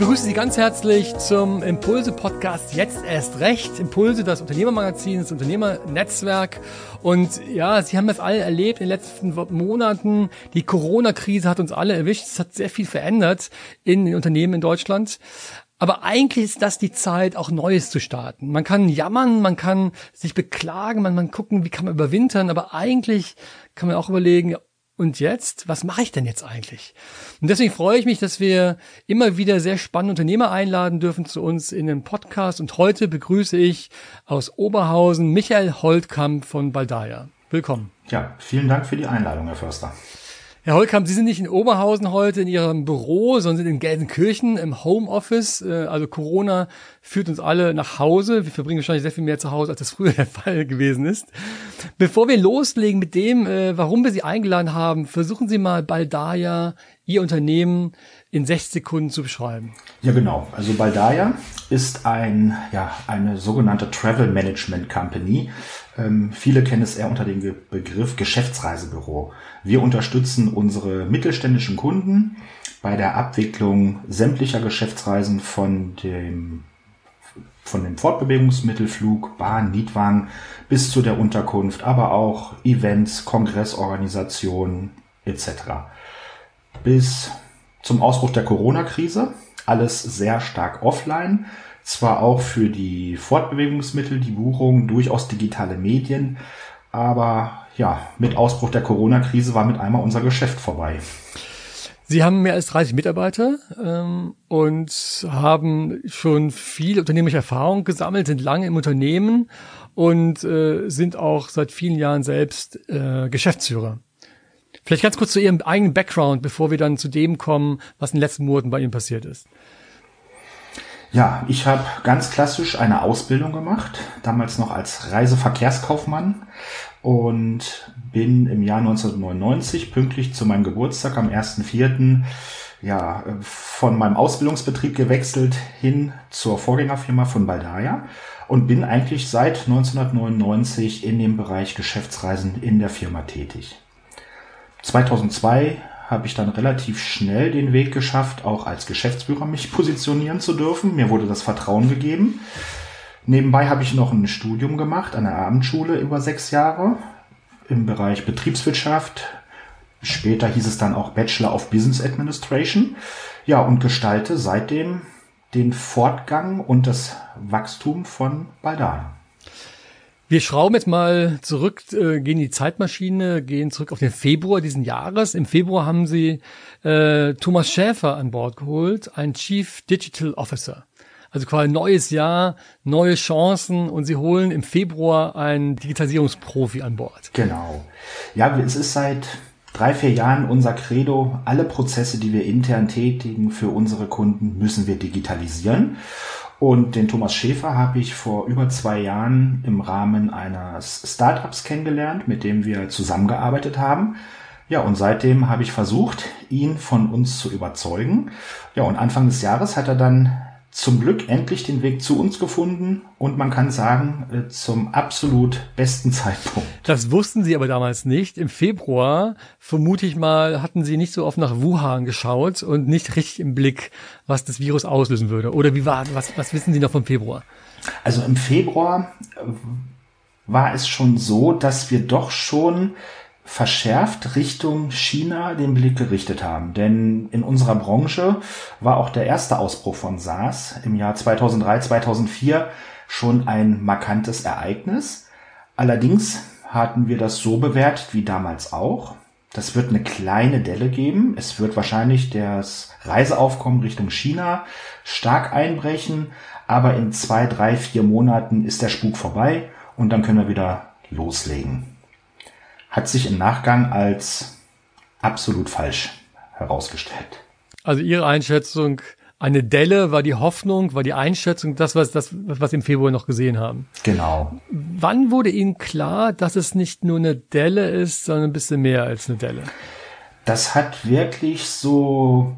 begrüße Sie ganz herzlich zum Impulse-Podcast Jetzt erst recht. Impulse, das Unternehmermagazin, das Unternehmernetzwerk. Und ja, Sie haben das alle erlebt in den letzten Monaten. Die Corona-Krise hat uns alle erwischt. Es hat sehr viel verändert in den Unternehmen in Deutschland. Aber eigentlich ist das die Zeit, auch Neues zu starten. Man kann jammern, man kann sich beklagen, man kann gucken, wie kann man überwintern, aber eigentlich kann man auch überlegen, und jetzt, was mache ich denn jetzt eigentlich? Und deswegen freue ich mich, dass wir immer wieder sehr spannende Unternehmer einladen dürfen zu uns in den Podcast. Und heute begrüße ich aus Oberhausen Michael Holtkamp von Baldaya. Willkommen. Ja, vielen Dank für die Einladung, Herr Förster. Herr Holkamp, Sie sind nicht in Oberhausen heute in Ihrem Büro, sondern sind in Gelsenkirchen im Homeoffice. Äh, also Corona führt uns alle nach Hause. Wir verbringen wahrscheinlich sehr viel mehr zu Hause, als das früher der Fall gewesen ist. Bevor wir loslegen mit dem, äh, warum wir Sie eingeladen haben, versuchen Sie mal Baldaya, Ihr Unternehmen, in 60 Sekunden zu beschreiben. Ja, genau. Also Baldaya ist ein, ja, eine sogenannte Travel Management Company. Ähm, viele kennen es eher unter dem Begriff Geschäftsreisebüro. Wir unterstützen unsere mittelständischen Kunden bei der Abwicklung sämtlicher Geschäftsreisen von dem von dem Fortbewegungsmittelflug, Bahn, Mietwagen bis zu der Unterkunft, aber auch Events, Kongressorganisationen etc. Bis zum Ausbruch der Corona-Krise alles sehr stark offline zwar auch für die Fortbewegungsmittel, die Buchung, durchaus digitale Medien, aber ja, mit Ausbruch der Corona-Krise war mit einmal unser Geschäft vorbei. Sie haben mehr als 30 Mitarbeiter ähm, und haben schon viel unternehmerische Erfahrung gesammelt, sind lange im Unternehmen und äh, sind auch seit vielen Jahren selbst äh, Geschäftsführer. Vielleicht ganz kurz zu Ihrem eigenen Background, bevor wir dann zu dem kommen, was in den letzten Monaten bei Ihnen passiert ist. Ja, ich habe ganz klassisch eine Ausbildung gemacht, damals noch als Reiseverkehrskaufmann und bin im Jahr 1999 pünktlich zu meinem Geburtstag am 1.4. ja von meinem Ausbildungsbetrieb gewechselt hin zur Vorgängerfirma von Baldaya und bin eigentlich seit 1999 in dem Bereich Geschäftsreisen in der Firma tätig. 2002 habe ich dann relativ schnell den Weg geschafft, auch als Geschäftsführer mich positionieren zu dürfen. Mir wurde das Vertrauen gegeben. Nebenbei habe ich noch ein Studium gemacht an der Abendschule über sechs Jahre im Bereich Betriebswirtschaft. Später hieß es dann auch Bachelor of Business Administration. Ja, und gestalte seitdem den Fortgang und das Wachstum von Baldan. Wir schrauben jetzt mal zurück, äh, gehen die Zeitmaschine, gehen zurück auf den Februar diesen Jahres. Im Februar haben sie äh, Thomas Schäfer an Bord geholt, ein Chief Digital Officer. Also quasi neues Jahr, neue Chancen und sie holen im Februar einen Digitalisierungsprofi an Bord. Genau. Ja, es ist seit drei, vier Jahren unser Credo, alle Prozesse, die wir intern tätigen für unsere Kunden, müssen wir digitalisieren. Und den Thomas Schäfer habe ich vor über zwei Jahren im Rahmen eines Startups kennengelernt, mit dem wir zusammengearbeitet haben. Ja, und seitdem habe ich versucht, ihn von uns zu überzeugen. Ja, und Anfang des Jahres hat er dann zum Glück endlich den Weg zu uns gefunden und man kann sagen, äh, zum absolut besten Zeitpunkt. Das wussten Sie aber damals nicht. Im Februar, vermute ich mal, hatten Sie nicht so oft nach Wuhan geschaut und nicht richtig im Blick, was das Virus auslösen würde. Oder wie war, was, was wissen Sie noch vom Februar? Also im Februar äh, war es schon so, dass wir doch schon verschärft Richtung China den Blick gerichtet haben. Denn in unserer Branche war auch der erste Ausbruch von SARS im Jahr 2003, 2004 schon ein markantes Ereignis. Allerdings hatten wir das so bewertet wie damals auch. Das wird eine kleine Delle geben. Es wird wahrscheinlich das Reiseaufkommen Richtung China stark einbrechen. Aber in zwei, drei, vier Monaten ist der Spuk vorbei und dann können wir wieder loslegen hat sich im Nachgang als absolut falsch herausgestellt. Also Ihre Einschätzung, eine Delle war die Hoffnung, war die Einschätzung, das, was, das, was Sie im Februar noch gesehen haben. Genau. Wann wurde Ihnen klar, dass es nicht nur eine Delle ist, sondern ein bisschen mehr als eine Delle? Das hat wirklich so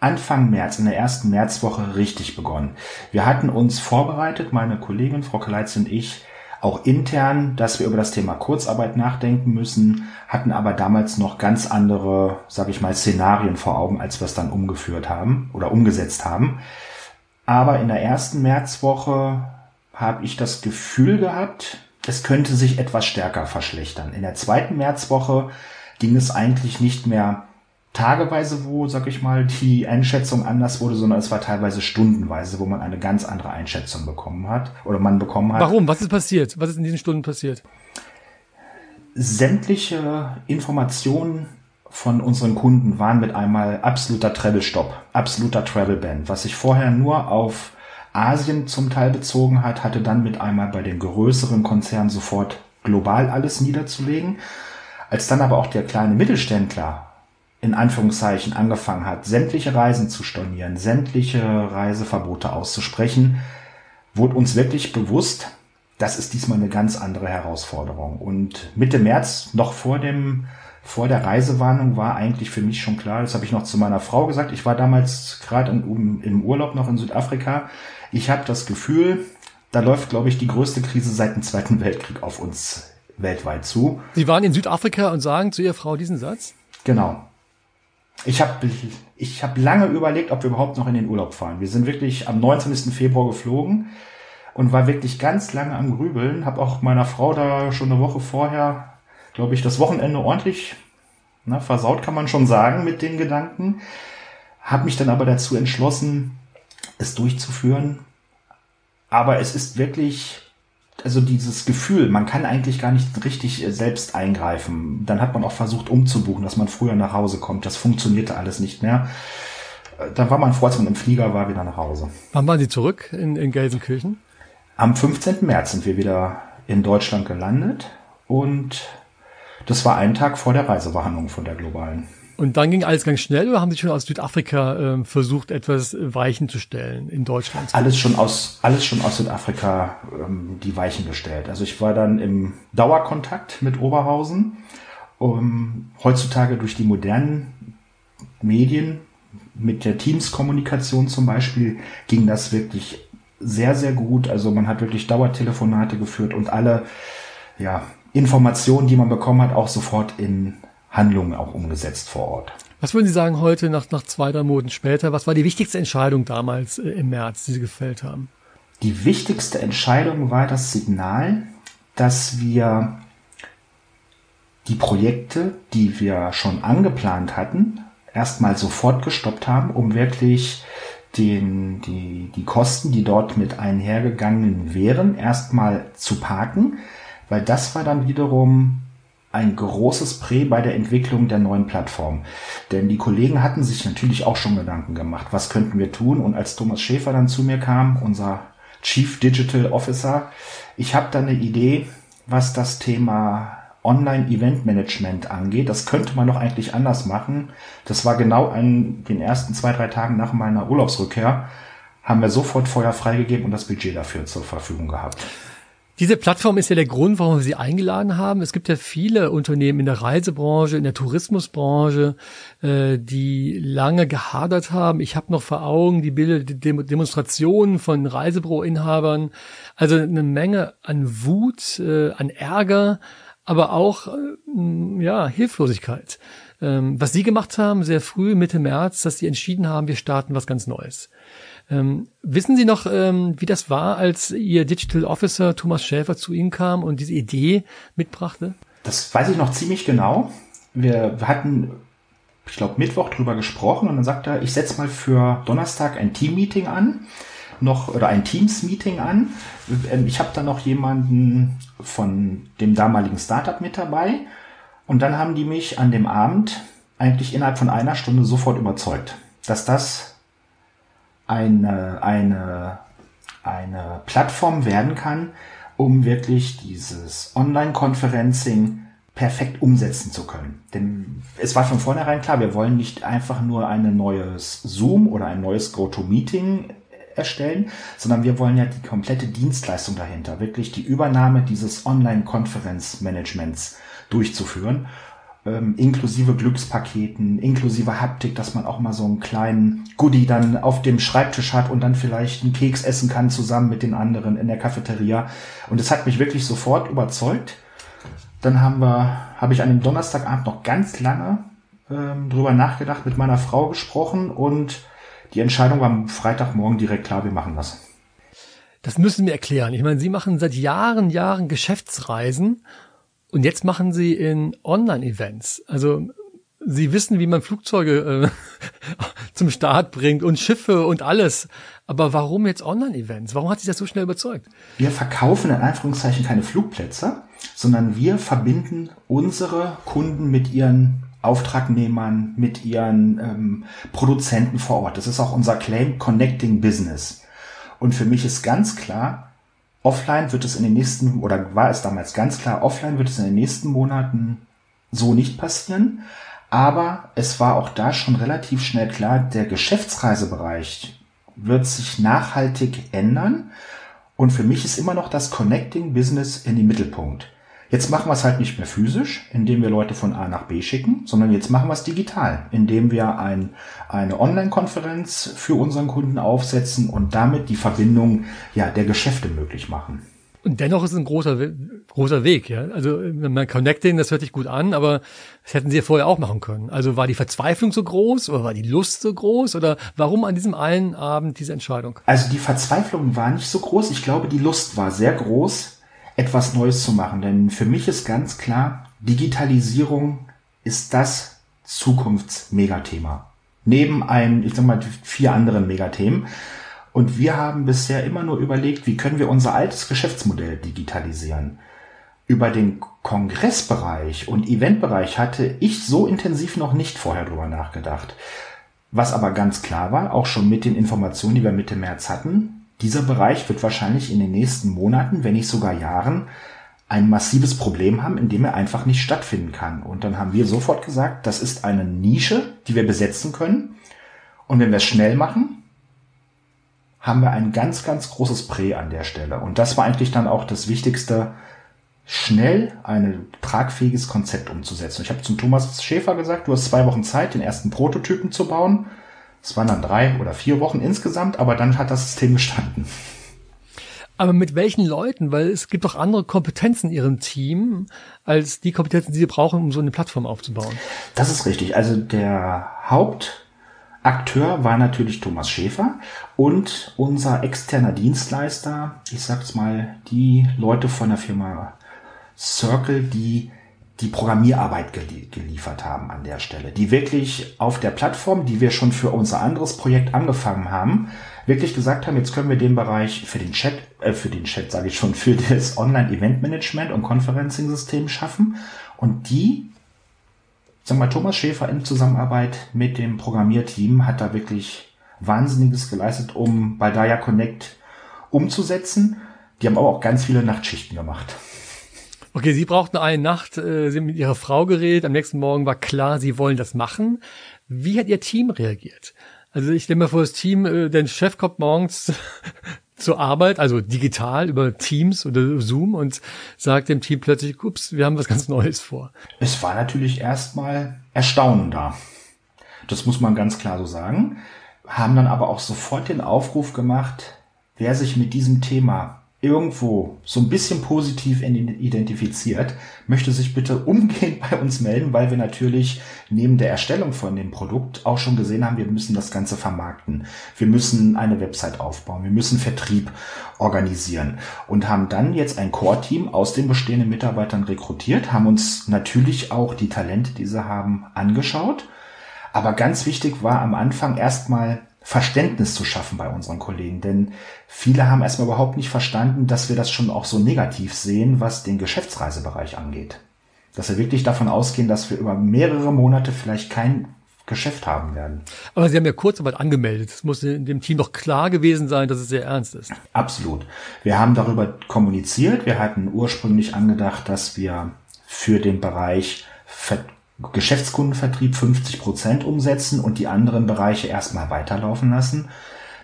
Anfang März, in der ersten Märzwoche richtig begonnen. Wir hatten uns vorbereitet, meine Kollegin Frau Kaleitz und ich, auch intern, dass wir über das Thema Kurzarbeit nachdenken müssen, hatten aber damals noch ganz andere, sag ich mal, Szenarien vor Augen, als wir es dann umgeführt haben oder umgesetzt haben. Aber in der ersten Märzwoche habe ich das Gefühl gehabt, es könnte sich etwas stärker verschlechtern. In der zweiten Märzwoche ging es eigentlich nicht mehr tageweise, wo, sag ich mal, die Einschätzung anders wurde, sondern es war teilweise stundenweise, wo man eine ganz andere Einschätzung bekommen hat oder man bekommen hat. Warum? Was ist passiert? Was ist in diesen Stunden passiert? Sämtliche Informationen von unseren Kunden waren mit einmal absoluter Travel-Stop, absoluter Travel-Ban. Was sich vorher nur auf Asien zum Teil bezogen hat, hatte dann mit einmal bei den größeren Konzernen sofort global alles niederzulegen. Als dann aber auch der kleine Mittelständler in Anführungszeichen angefangen hat, sämtliche Reisen zu stornieren, sämtliche Reiseverbote auszusprechen, wurde uns wirklich bewusst, das ist diesmal eine ganz andere Herausforderung. Und Mitte März, noch vor dem, vor der Reisewarnung, war eigentlich für mich schon klar, das habe ich noch zu meiner Frau gesagt, ich war damals gerade im Urlaub noch in Südafrika. Ich habe das Gefühl, da läuft, glaube ich, die größte Krise seit dem Zweiten Weltkrieg auf uns weltweit zu. Sie waren in Südafrika und sagen zu Ihrer Frau diesen Satz? Genau. Ich habe ich hab lange überlegt, ob wir überhaupt noch in den Urlaub fahren. Wir sind wirklich am 19. Februar geflogen und war wirklich ganz lange am Grübeln. Habe auch meiner Frau da schon eine Woche vorher, glaube ich, das Wochenende ordentlich na, versaut, kann man schon sagen, mit den Gedanken. Habe mich dann aber dazu entschlossen, es durchzuführen. Aber es ist wirklich also dieses Gefühl, man kann eigentlich gar nicht richtig äh, selbst eingreifen. Dann hat man auch versucht umzubuchen, dass man früher nach Hause kommt. Das funktionierte alles nicht mehr. Äh, dann war man froh, als man im Flieger war, wieder nach Hause. Wann waren Sie zurück in, in Gelsenkirchen? Am 15. März sind wir wieder in Deutschland gelandet und das war ein Tag vor der Reisewarnung von der globalen. Und dann ging alles ganz schnell oder haben Sie schon aus Südafrika äh, versucht, etwas Weichen zu stellen in Deutschland? Alles schon aus, alles schon aus Südafrika ähm, die Weichen gestellt. Also ich war dann im Dauerkontakt mit Oberhausen. Um, heutzutage durch die modernen Medien, mit der Teams-Kommunikation zum Beispiel, ging das wirklich sehr, sehr gut. Also man hat wirklich Dauertelefonate geführt und alle ja, Informationen, die man bekommen hat, auch sofort in Handlungen auch umgesetzt vor Ort. Was würden Sie sagen heute, nach, nach zwei, drei Monaten später, was war die wichtigste Entscheidung damals äh, im März, die Sie gefällt haben? Die wichtigste Entscheidung war das Signal, dass wir die Projekte, die wir schon angeplant hatten, erstmal sofort gestoppt haben, um wirklich den, die, die Kosten, die dort mit einhergegangen wären, erstmal zu parken, weil das war dann wiederum ein großes Prä bei der Entwicklung der neuen Plattform. Denn die Kollegen hatten sich natürlich auch schon Gedanken gemacht, was könnten wir tun. Und als Thomas Schäfer dann zu mir kam, unser Chief Digital Officer, ich habe da eine Idee, was das Thema Online-Event-Management angeht. Das könnte man doch eigentlich anders machen. Das war genau an den ersten zwei, drei Tagen nach meiner Urlaubsrückkehr, haben wir sofort Feuer freigegeben und das Budget dafür zur Verfügung gehabt. Diese Plattform ist ja der Grund, warum wir Sie eingeladen haben. Es gibt ja viele Unternehmen in der Reisebranche, in der Tourismusbranche, äh, die lange gehadert haben. Ich habe noch vor Augen die Bilder, die Demonstrationen von Reisebüroinhabern. Also eine Menge an Wut, äh, an Ärger, aber auch äh, ja Hilflosigkeit. Ähm, was Sie gemacht haben, sehr früh Mitte März, dass Sie entschieden haben, wir starten was ganz Neues. Ähm, wissen Sie noch, ähm, wie das war, als Ihr Digital Officer Thomas Schäfer zu Ihnen kam und diese Idee mitbrachte? Das weiß ich noch ziemlich genau. Wir hatten, ich glaube, Mittwoch drüber gesprochen und dann sagte er, ich setze mal für Donnerstag ein Team-Meeting an noch oder ein Teams-Meeting an. Ähm, ich habe da noch jemanden von dem damaligen Startup mit dabei und dann haben die mich an dem Abend eigentlich innerhalb von einer Stunde sofort überzeugt, dass das eine, eine, eine Plattform werden kann, um wirklich dieses Online-Conferencing perfekt umsetzen zu können. Denn es war von vornherein klar, wir wollen nicht einfach nur ein neues Zoom oder ein neues GoToMeeting erstellen, sondern wir wollen ja die komplette Dienstleistung dahinter, wirklich die Übernahme dieses Online-Konferenzmanagements durchzuführen. Ähm, inklusive Glückspaketen, inklusive Haptik, dass man auch mal so einen kleinen Goodie dann auf dem Schreibtisch hat und dann vielleicht einen Keks essen kann zusammen mit den anderen in der Cafeteria. Und es hat mich wirklich sofort überzeugt. Dann haben wir, habe ich an dem Donnerstagabend noch ganz lange ähm, drüber nachgedacht, mit meiner Frau gesprochen und die Entscheidung war am Freitagmorgen direkt klar, wir machen das. Das müssen wir erklären. Ich meine, Sie machen seit Jahren, Jahren Geschäftsreisen und jetzt machen Sie in Online-Events. Also Sie wissen, wie man Flugzeuge äh, zum Start bringt und Schiffe und alles. Aber warum jetzt Online-Events? Warum hat sich das so schnell überzeugt? Wir verkaufen in Anführungszeichen keine Flugplätze, sondern wir verbinden unsere Kunden mit ihren Auftragnehmern, mit ihren ähm, Produzenten vor Ort. Das ist auch unser Claim Connecting Business. Und für mich ist ganz klar, offline wird es in den nächsten, oder war es damals ganz klar, offline wird es in den nächsten Monaten so nicht passieren. Aber es war auch da schon relativ schnell klar, der Geschäftsreisebereich wird sich nachhaltig ändern. Und für mich ist immer noch das Connecting Business in den Mittelpunkt. Jetzt machen wir es halt nicht mehr physisch, indem wir Leute von A nach B schicken, sondern jetzt machen wir es digital, indem wir ein, eine Online-Konferenz für unseren Kunden aufsetzen und damit die Verbindung ja, der Geschäfte möglich machen. Und dennoch ist es ein großer, großer Weg, ja. Also, man Connecting, das hört sich gut an, aber das hätten sie ja vorher auch machen können. Also, war die Verzweiflung so groß oder war die Lust so groß oder warum an diesem einen Abend diese Entscheidung? Also, die Verzweiflung war nicht so groß. Ich glaube, die Lust war sehr groß etwas Neues zu machen. Denn für mich ist ganz klar, Digitalisierung ist das Zukunftsmegathema. Neben ein, ich sag mal, vier anderen Megathemen. Und wir haben bisher immer nur überlegt, wie können wir unser altes Geschäftsmodell digitalisieren. Über den Kongressbereich und Eventbereich hatte ich so intensiv noch nicht vorher drüber nachgedacht. Was aber ganz klar war, auch schon mit den Informationen, die wir Mitte März hatten, dieser Bereich wird wahrscheinlich in den nächsten Monaten, wenn nicht sogar Jahren, ein massives Problem haben, in dem er einfach nicht stattfinden kann. Und dann haben wir sofort gesagt, das ist eine Nische, die wir besetzen können. Und wenn wir es schnell machen, haben wir ein ganz, ganz großes Prä an der Stelle. Und das war eigentlich dann auch das Wichtigste, schnell ein tragfähiges Konzept umzusetzen. Ich habe zum Thomas Schäfer gesagt, du hast zwei Wochen Zeit, den ersten Prototypen zu bauen. Es waren dann drei oder vier Wochen insgesamt, aber dann hat das System gestanden. Aber mit welchen Leuten? Weil es gibt doch andere Kompetenzen in Ihrem Team als die Kompetenzen, die Sie brauchen, um so eine Plattform aufzubauen. Das ist richtig. Also der Hauptakteur war natürlich Thomas Schäfer und unser externer Dienstleister, ich sag's mal, die Leute von der Firma Circle, die die Programmierarbeit gelie geliefert haben an der Stelle, die wirklich auf der Plattform, die wir schon für unser anderes Projekt angefangen haben, wirklich gesagt haben, jetzt können wir den Bereich für den Chat, äh, für den Chat sage ich schon, für das Online-Event-Management und Conferencing-System schaffen. Und die, sag mal, Thomas Schäfer in Zusammenarbeit mit dem Programmierteam hat da wirklich Wahnsinniges geleistet, um Baldaya Connect umzusetzen. Die haben aber auch ganz viele Nachtschichten gemacht. Okay, Sie brauchten eine Nacht, äh, Sie haben mit Ihrer Frau geredet, am nächsten Morgen war klar, Sie wollen das machen. Wie hat Ihr Team reagiert? Also ich stelle mir vor, das Team, äh, der Chef kommt morgens zur Arbeit, also digital über Teams oder Zoom und sagt dem Team plötzlich, ups, wir haben was ganz Neues vor. Es war natürlich erstmal Erstaunen da. Das muss man ganz klar so sagen. Haben dann aber auch sofort den Aufruf gemacht, wer sich mit diesem Thema irgendwo so ein bisschen positiv identifiziert, möchte sich bitte umgehend bei uns melden, weil wir natürlich neben der Erstellung von dem Produkt auch schon gesehen haben, wir müssen das Ganze vermarkten. Wir müssen eine Website aufbauen. Wir müssen Vertrieb organisieren und haben dann jetzt ein Core-Team aus den bestehenden Mitarbeitern rekrutiert, haben uns natürlich auch die Talente, die sie haben, angeschaut. Aber ganz wichtig war am Anfang erstmal Verständnis zu schaffen bei unseren Kollegen. Denn viele haben erstmal überhaupt nicht verstanden, dass wir das schon auch so negativ sehen, was den Geschäftsreisebereich angeht. Dass wir wirklich davon ausgehen, dass wir über mehrere Monate vielleicht kein Geschäft haben werden. Aber Sie haben ja Kurzarbeit angemeldet. Es muss in dem Team doch klar gewesen sein, dass es sehr ernst ist. Absolut. Wir haben darüber kommuniziert. Wir hatten ursprünglich angedacht, dass wir für den Bereich Geschäftskundenvertrieb 50 Prozent umsetzen und die anderen Bereiche erstmal weiterlaufen lassen.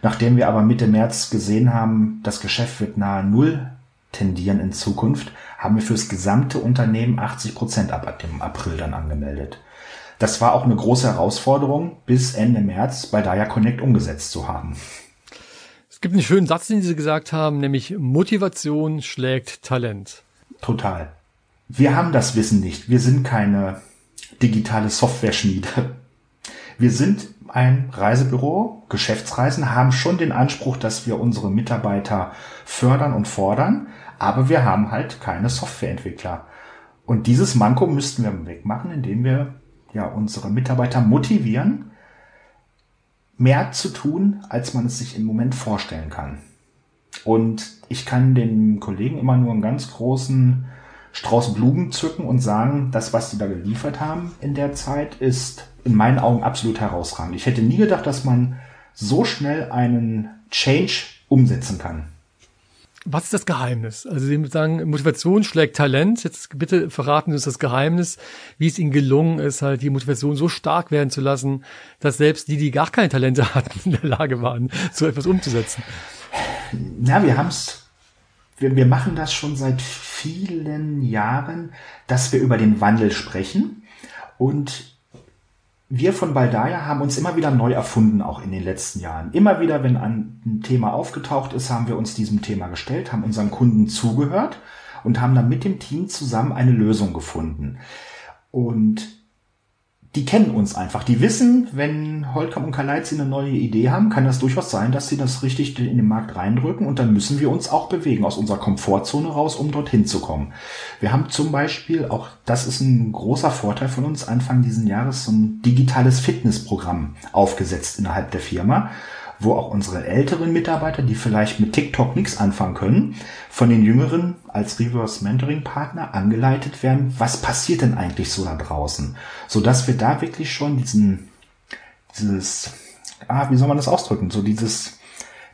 Nachdem wir aber Mitte März gesehen haben, das Geschäft wird nahe Null tendieren in Zukunft, haben wir fürs gesamte Unternehmen 80 Prozent ab dem April dann angemeldet. Das war auch eine große Herausforderung, bis Ende März bei Daya Connect umgesetzt zu haben. Es gibt einen schönen Satz, den Sie gesagt haben, nämlich Motivation schlägt Talent. Total. Wir haben das Wissen nicht. Wir sind keine digitale Software-Schmiede. Wir sind ein Reisebüro, Geschäftsreisen, haben schon den Anspruch, dass wir unsere Mitarbeiter fördern und fordern, aber wir haben halt keine Softwareentwickler. Und dieses Manko müssten wir wegmachen, indem wir ja unsere Mitarbeiter motivieren, mehr zu tun, als man es sich im Moment vorstellen kann. Und ich kann den Kollegen immer nur einen ganz großen Strauß Blumen zücken und sagen, das, was die da geliefert haben in der Zeit, ist in meinen Augen absolut herausragend. Ich hätte nie gedacht, dass man so schnell einen Change umsetzen kann. Was ist das Geheimnis? Also Sie sagen, Motivation schlägt Talent. Jetzt bitte verraten Sie uns das Geheimnis, wie es Ihnen gelungen ist, halt die Motivation so stark werden zu lassen, dass selbst die, die gar keine Talente hatten, in der Lage waren, so etwas umzusetzen. Na, wir haben es, wir, wir machen das schon seit vielen Jahren, dass wir über den Wandel sprechen und wir von Baldaya haben uns immer wieder neu erfunden, auch in den letzten Jahren. Immer wieder, wenn ein Thema aufgetaucht ist, haben wir uns diesem Thema gestellt, haben unseren Kunden zugehört und haben dann mit dem Team zusammen eine Lösung gefunden. Und die kennen uns einfach. Die wissen, wenn Holcomb und Kaleitzi eine neue Idee haben, kann das durchaus sein, dass sie das richtig in den Markt reindrücken und dann müssen wir uns auch bewegen aus unserer Komfortzone raus, um dorthin zu kommen. Wir haben zum Beispiel, auch das ist ein großer Vorteil von uns, Anfang diesen Jahres so ein digitales Fitnessprogramm aufgesetzt innerhalb der Firma wo auch unsere älteren Mitarbeiter, die vielleicht mit TikTok nichts anfangen können, von den jüngeren als Reverse Mentoring Partner angeleitet werden, was passiert denn eigentlich so da draußen, so dass wir da wirklich schon diesen dieses ah, wie soll man das ausdrücken, so dieses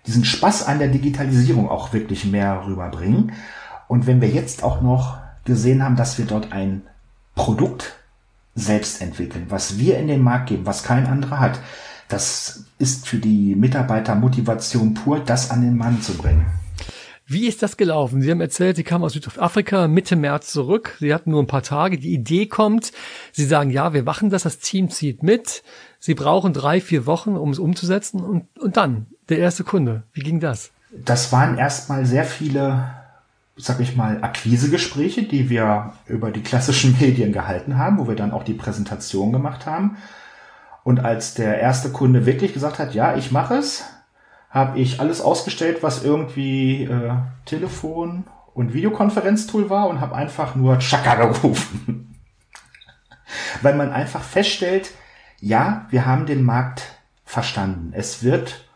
diesen Spaß an der Digitalisierung auch wirklich mehr rüberbringen. Und wenn wir jetzt auch noch gesehen haben, dass wir dort ein Produkt selbst entwickeln, was wir in den Markt geben, was kein anderer hat, das ist für die Mitarbeiter Motivation pur, das an den Mann zu bringen. Wie ist das gelaufen? Sie haben erzählt, Sie kamen aus Südafrika Mitte März zurück. Sie hatten nur ein paar Tage. Die Idee kommt. Sie sagen, ja, wir machen das. Das Team zieht mit. Sie brauchen drei, vier Wochen, um es umzusetzen. Und, und dann der erste Kunde. Wie ging das? Das waren erstmal sehr viele, sag ich mal, Akquisegespräche, die wir über die klassischen Medien gehalten haben, wo wir dann auch die Präsentation gemacht haben. Und als der erste Kunde wirklich gesagt hat, ja, ich mache es, habe ich alles ausgestellt, was irgendwie äh, Telefon und Videokonferenztool war und habe einfach nur Chaka gerufen. Weil man einfach feststellt, ja, wir haben den Markt verstanden. Es wird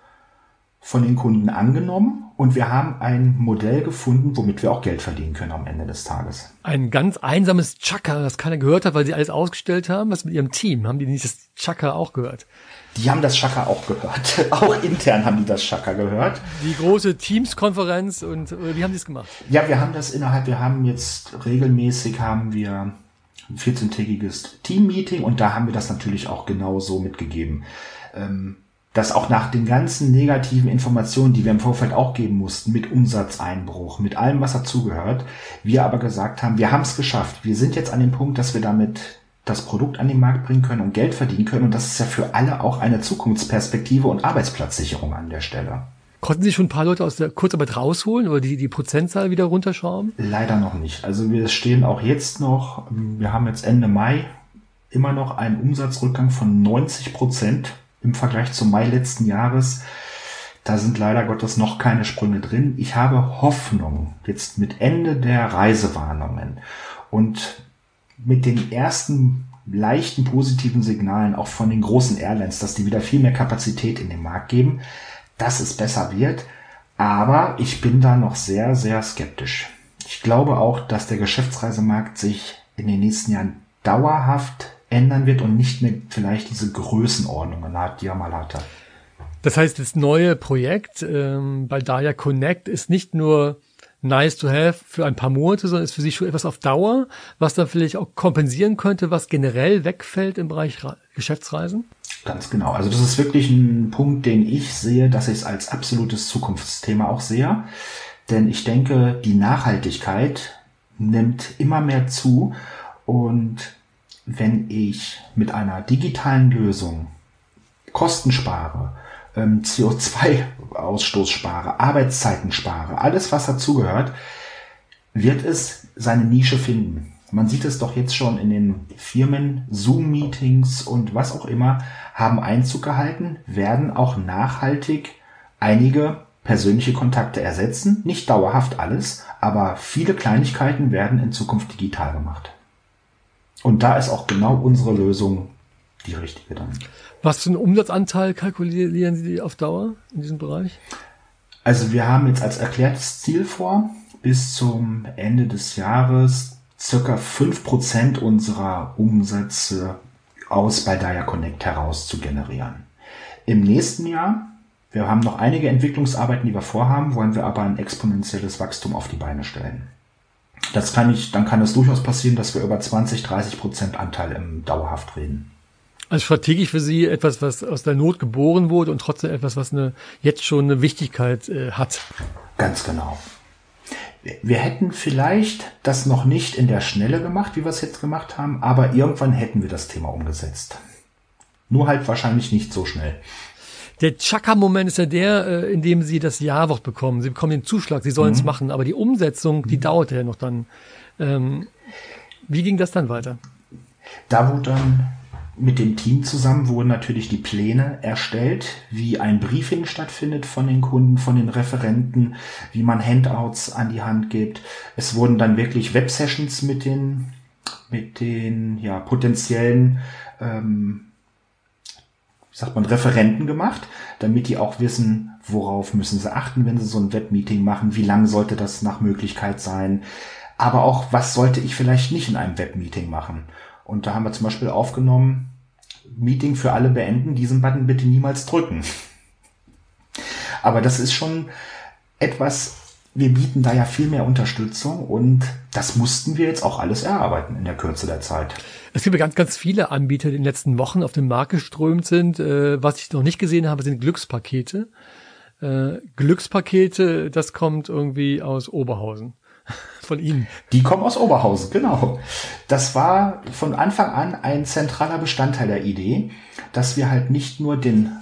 von den Kunden angenommen und wir haben ein Modell gefunden, womit wir auch Geld verdienen können am Ende des Tages. Ein ganz einsames Chaka, das keiner gehört hat, weil sie alles ausgestellt haben. Was mit ihrem Team? Haben die nicht das Chaka auch gehört? Die haben das Chaka auch gehört. auch intern haben die das Chaka gehört. Die große Teams-Konferenz und wie haben die es gemacht? Ja, wir haben das innerhalb, wir haben jetzt regelmäßig haben wir ein 14-tägiges Team-Meeting und da haben wir das natürlich auch genau so mitgegeben. Ähm, dass auch nach den ganzen negativen Informationen, die wir im Vorfeld auch geben mussten, mit Umsatzeinbruch, mit allem, was dazugehört, wir aber gesagt haben, wir haben es geschafft. Wir sind jetzt an dem Punkt, dass wir damit das Produkt an den Markt bringen können und Geld verdienen können. Und das ist ja für alle auch eine Zukunftsperspektive und Arbeitsplatzsicherung an der Stelle. Konnten Sie schon ein paar Leute aus der Kurzarbeit rausholen oder die, die Prozentzahl wieder runterschrauben? Leider noch nicht. Also wir stehen auch jetzt noch, wir haben jetzt Ende Mai immer noch einen Umsatzrückgang von 90 Prozent im Vergleich zum Mai letzten Jahres. Da sind leider Gottes noch keine Sprünge drin. Ich habe Hoffnung jetzt mit Ende der Reisewarnungen und mit den ersten leichten positiven Signalen auch von den großen Airlines, dass die wieder viel mehr Kapazität in den Markt geben, dass es besser wird. Aber ich bin da noch sehr, sehr skeptisch. Ich glaube auch, dass der Geschäftsreisemarkt sich in den nächsten Jahren dauerhaft ändern wird und nicht mehr vielleicht diese Größenordnungen hat, die er mal hatte. Das heißt, das neue Projekt ähm, bei Daya Connect ist nicht nur nice to have für ein paar Monate, sondern ist für Sie schon etwas auf Dauer, was dann vielleicht auch kompensieren könnte, was generell wegfällt im Bereich Geschäftsreisen? Ganz genau. Also das ist wirklich ein Punkt, den ich sehe, dass ich es als absolutes Zukunftsthema auch sehe. Denn ich denke, die Nachhaltigkeit nimmt immer mehr zu und wenn ich mit einer digitalen Lösung Kosten spare, ähm, CO2-Ausstoß spare, Arbeitszeiten spare, alles was dazugehört, wird es seine Nische finden. Man sieht es doch jetzt schon in den Firmen, Zoom-Meetings und was auch immer haben Einzug gehalten, werden auch nachhaltig einige persönliche Kontakte ersetzen. Nicht dauerhaft alles, aber viele Kleinigkeiten werden in Zukunft digital gemacht. Und da ist auch genau unsere Lösung die richtige dann. Was für einen Umsatzanteil kalkulieren Sie auf Dauer in diesem Bereich? Also wir haben jetzt als erklärtes Ziel vor, bis zum Ende des Jahres circa fünf Prozent unserer Umsätze aus bei Daya Connect heraus zu generieren. Im nächsten Jahr, wir haben noch einige Entwicklungsarbeiten, die wir vorhaben, wollen wir aber ein exponentielles Wachstum auf die Beine stellen. Das kann ich, dann kann es durchaus passieren, dass wir über 20, 30 Prozent Anteil im Dauerhaft reden. Also strategisch für Sie etwas, was aus der Not geboren wurde und trotzdem etwas, was eine, jetzt schon eine Wichtigkeit äh, hat. Ganz genau. Wir hätten vielleicht das noch nicht in der Schnelle gemacht, wie wir es jetzt gemacht haben, aber irgendwann hätten wir das Thema umgesetzt. Nur halt wahrscheinlich nicht so schnell. Der Chaka-Moment ist ja der, äh, in dem Sie das Ja-Wort bekommen. Sie bekommen den Zuschlag, Sie sollen es mhm. machen, aber die Umsetzung, die mhm. dauert ja noch dann. Ähm, wie ging das dann weiter? Da wurde dann mit dem Team zusammen wurden natürlich die Pläne erstellt, wie ein Briefing stattfindet von den Kunden, von den Referenten, wie man Handouts an die Hand gibt. Es wurden dann wirklich Websessions mit den, mit den ja, potenziellen ähm, sagt man, Referenten gemacht, damit die auch wissen, worauf müssen sie achten, wenn sie so ein Webmeeting machen, wie lang sollte das nach Möglichkeit sein, aber auch, was sollte ich vielleicht nicht in einem Webmeeting machen. Und da haben wir zum Beispiel aufgenommen, Meeting für alle beenden, diesen Button bitte niemals drücken. Aber das ist schon etwas, wir bieten da ja viel mehr Unterstützung und das mussten wir jetzt auch alles erarbeiten in der Kürze der Zeit. Es gibt ja ganz, ganz viele Anbieter, die in den letzten Wochen auf den Markt geströmt sind. Äh, was ich noch nicht gesehen habe, sind Glückspakete. Äh, Glückspakete, das kommt irgendwie aus Oberhausen von Ihnen. Die kommen aus Oberhausen, genau. Das war von Anfang an ein zentraler Bestandteil der Idee, dass wir halt nicht nur den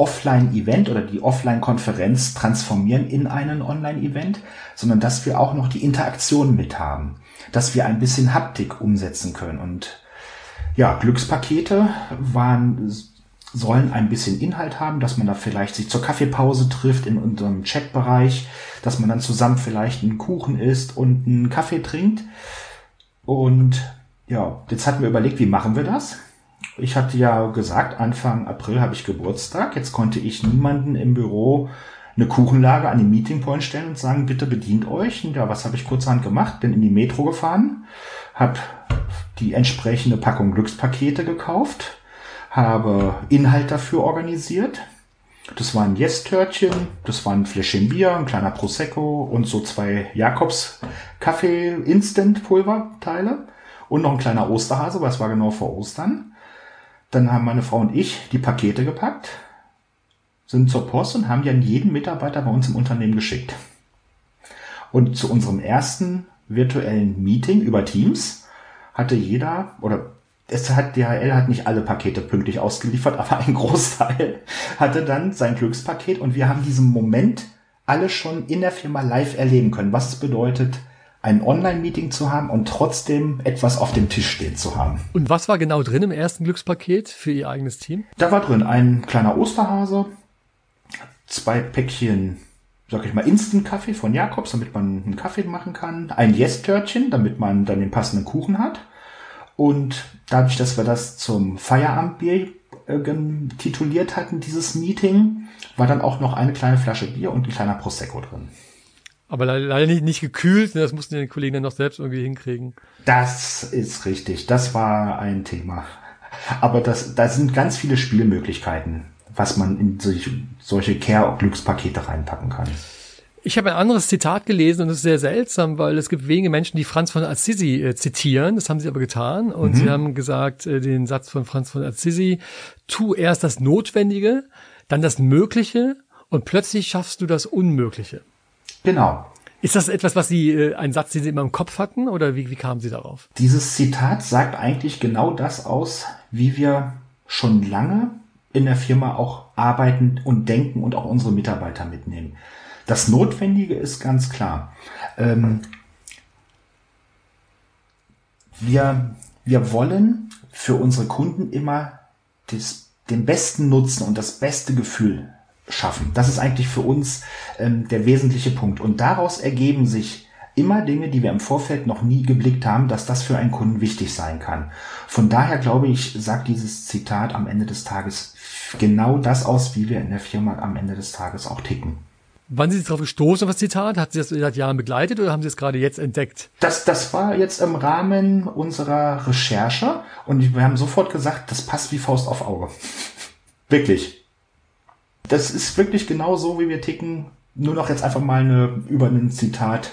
Offline-Event oder die Offline-Konferenz transformieren in einen Online-Event, sondern dass wir auch noch die Interaktion mit haben, dass wir ein bisschen Haptik umsetzen können. Und ja, Glückspakete waren sollen ein bisschen Inhalt haben, dass man da vielleicht sich zur Kaffeepause trifft in unserem Chatbereich, dass man dann zusammen vielleicht einen Kuchen isst und einen Kaffee trinkt. Und ja, jetzt hatten wir überlegt, wie machen wir das? Ich hatte ja gesagt, Anfang April habe ich Geburtstag. Jetzt konnte ich niemanden im Büro eine Kuchenlage an den Meeting Point stellen und sagen, bitte bedient euch. Und ja, was habe ich kurzerhand gemacht? Bin in die Metro gefahren, habe die entsprechende Packung Glückspakete gekauft, habe Inhalt dafür organisiert. Das waren Yes-Törtchen, das waren Fläschchen Bier, ein kleiner Prosecco und so zwei Jakobs Kaffee-Instant-Pulverteile und noch ein kleiner Osterhase, weil es war genau vor Ostern. Dann haben meine Frau und ich die Pakete gepackt, sind zur Post und haben die an jeden Mitarbeiter bei uns im Unternehmen geschickt. Und zu unserem ersten virtuellen Meeting über Teams hatte jeder oder es hat DHL hat nicht alle Pakete pünktlich ausgeliefert, aber ein Großteil hatte dann sein Glückspaket und wir haben diesen Moment alle schon in der Firma live erleben können, was es bedeutet, ein Online-Meeting zu haben und trotzdem etwas auf dem Tisch stehen zu haben. Und was war genau drin im ersten Glückspaket für Ihr eigenes Team? Da war drin ein kleiner Osterhase, zwei Päckchen, sag ich mal, Instant-Kaffee von Jakobs, damit man einen Kaffee machen kann, ein Yes-Törtchen, damit man dann den passenden Kuchen hat und dadurch, dass wir das zum Feierabendbier äh, tituliert hatten, dieses Meeting, war dann auch noch eine kleine Flasche Bier und ein kleiner Prosecco drin. Aber leider nicht, nicht gekühlt, ne? das mussten die Kollegen dann noch selbst irgendwie hinkriegen. Das ist richtig, das war ein Thema. Aber das, da sind ganz viele Spielmöglichkeiten, was man in solche, solche Care-Glückspakete reinpacken kann. Ich habe ein anderes Zitat gelesen und es ist sehr seltsam, weil es gibt wenige Menschen, die Franz von Assisi äh, zitieren. Das haben sie aber getan und mhm. sie haben gesagt, äh, den Satz von Franz von Assisi, tu erst das Notwendige, dann das Mögliche und plötzlich schaffst du das Unmögliche. Genau. Ist das etwas, was Sie, äh, ein Satz, den Sie immer im Kopf hatten oder wie, wie kamen Sie darauf? Dieses Zitat sagt eigentlich genau das aus, wie wir schon lange in der Firma auch arbeiten und denken und auch unsere Mitarbeiter mitnehmen. Das Notwendige ist ganz klar. Ähm, wir, wir wollen für unsere Kunden immer das, den besten Nutzen und das beste Gefühl schaffen. Das ist eigentlich für uns ähm, der wesentliche Punkt. Und daraus ergeben sich immer Dinge, die wir im Vorfeld noch nie geblickt haben, dass das für einen Kunden wichtig sein kann. Von daher glaube ich, sagt dieses Zitat am Ende des Tages genau das aus, wie wir in der Firma am Ende des Tages auch ticken. Wann sind Sie darauf gestoßen, auf das Zitat? Hat Sie das seit Jahren begleitet oder haben Sie es gerade jetzt entdeckt? Das, das war jetzt im Rahmen unserer Recherche und wir haben sofort gesagt, das passt wie Faust auf Auge. Wirklich. Das ist wirklich genau so, wie wir ticken. Nur noch jetzt einfach mal eine, über ein Zitat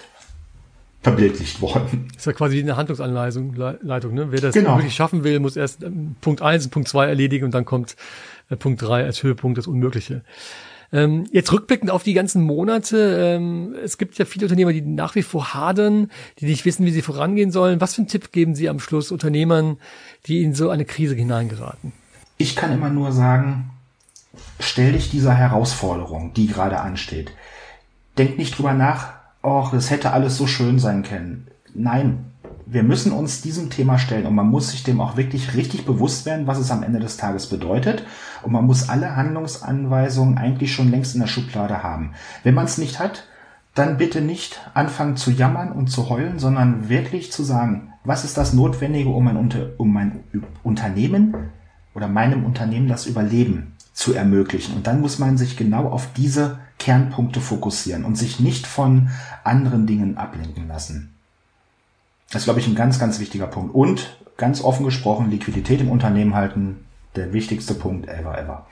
verbildlicht worden. Das ist ja quasi eine Handlungsanleitung, Leitung, ne? Wer das genau. wirklich schaffen will, muss erst ähm, Punkt eins und Punkt zwei erledigen und dann kommt äh, Punkt drei als Höhepunkt das Unmögliche. Ähm, jetzt rückblickend auf die ganzen Monate, ähm, es gibt ja viele Unternehmer, die nach wie vor hadern, die nicht wissen, wie sie vorangehen sollen. Was für einen Tipp geben Sie am Schluss Unternehmern, die in so eine Krise hineingeraten? Ich kann immer nur sagen, stell dich dieser Herausforderung, die gerade ansteht. Denk nicht drüber nach, oh, es hätte alles so schön sein können. Nein, wir müssen uns diesem Thema stellen und man muss sich dem auch wirklich richtig bewusst werden, was es am Ende des Tages bedeutet. Und man muss alle Handlungsanweisungen eigentlich schon längst in der Schublade haben. Wenn man es nicht hat, dann bitte nicht anfangen zu jammern und zu heulen, sondern wirklich zu sagen, was ist das Notwendige, um mein, Unter um mein Unternehmen oder meinem Unternehmen das Überleben zu ermöglichen. Und dann muss man sich genau auf diese Kernpunkte fokussieren und sich nicht von anderen Dingen ablenken lassen. Das ist, glaube ich, ein ganz, ganz wichtiger Punkt. Und ganz offen gesprochen, Liquidität im Unternehmen halten, der wichtigste Punkt ever, ever.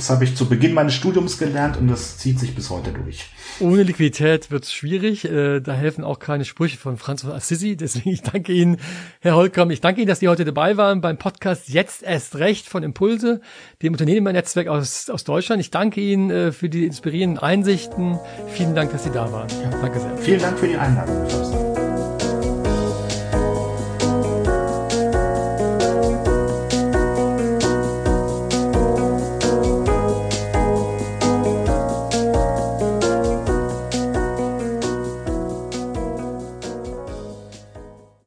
Das habe ich zu Beginn meines Studiums gelernt und das zieht sich bis heute durch. Ohne Liquidität wird es schwierig. Äh, da helfen auch keine Sprüche von Franz von Assisi. Deswegen ich danke Ihnen, Herr Holcomb. Ich danke Ihnen, dass Sie heute dabei waren beim Podcast Jetzt erst recht von Impulse, dem Unternehmernetzwerk aus, aus Deutschland. Ich danke Ihnen äh, für die inspirierenden Einsichten. Vielen Dank, dass Sie da waren. Ja. Danke sehr. Vielen Dank für die Einladung.